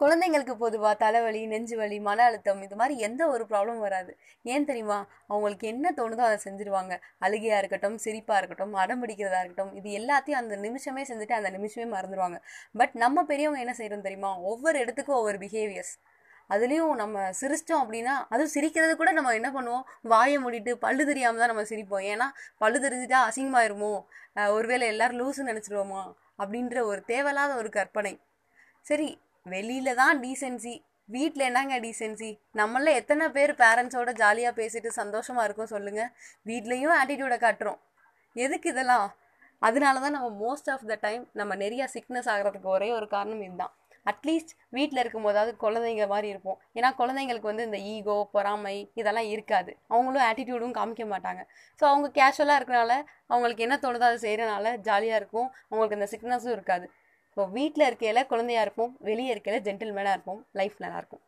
குழந்தைங்களுக்கு பொதுவாக தலைவலி நெஞ்சு வலி மன அழுத்தம் இது மாதிரி எந்த ஒரு ப்ராப்ளமும் வராது. ஏன் தெரியுமா? அவங்களுக்கு என்ன தோணுதோ அதை செஞ்சுருவாங்க. அழுகையாக இருக்கட்டும் சிரிப்பாக இருக்கட்டும் அடம் பிடிக்கிறதா இருக்கட்டும் இது எல்லாத்தையும் அந்த நிமிஷமே செஞ்சுட்டு அந்த நிமிஷமே மறந்துடுவாங்க பட் நம்ம பெரியவங்க என்ன செய்கிறோம் தெரியுமா? ஒவ்வொரு இடத்துக்கும் ஒவ்வொரு பிஹேவியர்ஸ் அதுலேயும் நம்ம சிரிச்சிட்டோம் அப்படின்னா அதுவும் சிரிக்கிறது கூட நம்ம என்ன பண்ணுவோம்? வாயை மூடிட்டு பல்லு தெரியாமல் தான் நம்ம சிரிப்போம். ஏன்னா பல்லு தெரிஞ்சுட்டா அசிங்கமாயிருமோ? ஒருவேளை எல்லோரும் லூஸுன்னு நினச்சிடுவோமா அப்படின்ற ஒரு தேவையில்லாத ஒரு கற்பனை. சரி வெளியில தான் டீசென்சி வீட்டில் என்னங்க டீசென்சி நம்மள எத்தனை பேர் பேரண்ட்ஸோட ஜாலியாக பேசிட்டு சந்தோஷமா இருக்கும் சொல்லுங்க. வீட்லேயும் ஆட்டிடியூடை காட்டுறோம். எதுக்கு இதெல்லாம்? அதனால தான் நம்ம மோஸ்ட் ஆஃப் த டைம் நம்ம நிறைய சிக்னஸ் ஆகிறதுக்கு ஒரே ஒரு காரணம் இதுதான். அட்லீஸ்ட் வீட்டில் இருக்கும்போதாவது குழந்தைங்க மாதிரி இருப்போம். ஏன்னா குழந்தைங்களுக்கு வந்து இந்த ஈகோ பொறாமை இதெல்லாம் இருக்காது. அவங்களும் ஆட்டிடியூடும் காமிக்க மாட்டாங்க. ஸோ அவங்க கேஷுவலாக இருக்கிறனால அவங்களுக்கு என்ன தோணுதோ அதை செய்கிறனால ஜாலியாக இருக்கும். அவங்களுக்கு இந்த சிக்னஸும் இருக்காது. இப்போ வீட்டில் இருக்கையில் குழந்தையா இருப்போம் வெளியே இருக்கையில் ஜென்டில்மேனாக இருப்போம் லைஃப் நல்லாயிருக்கும்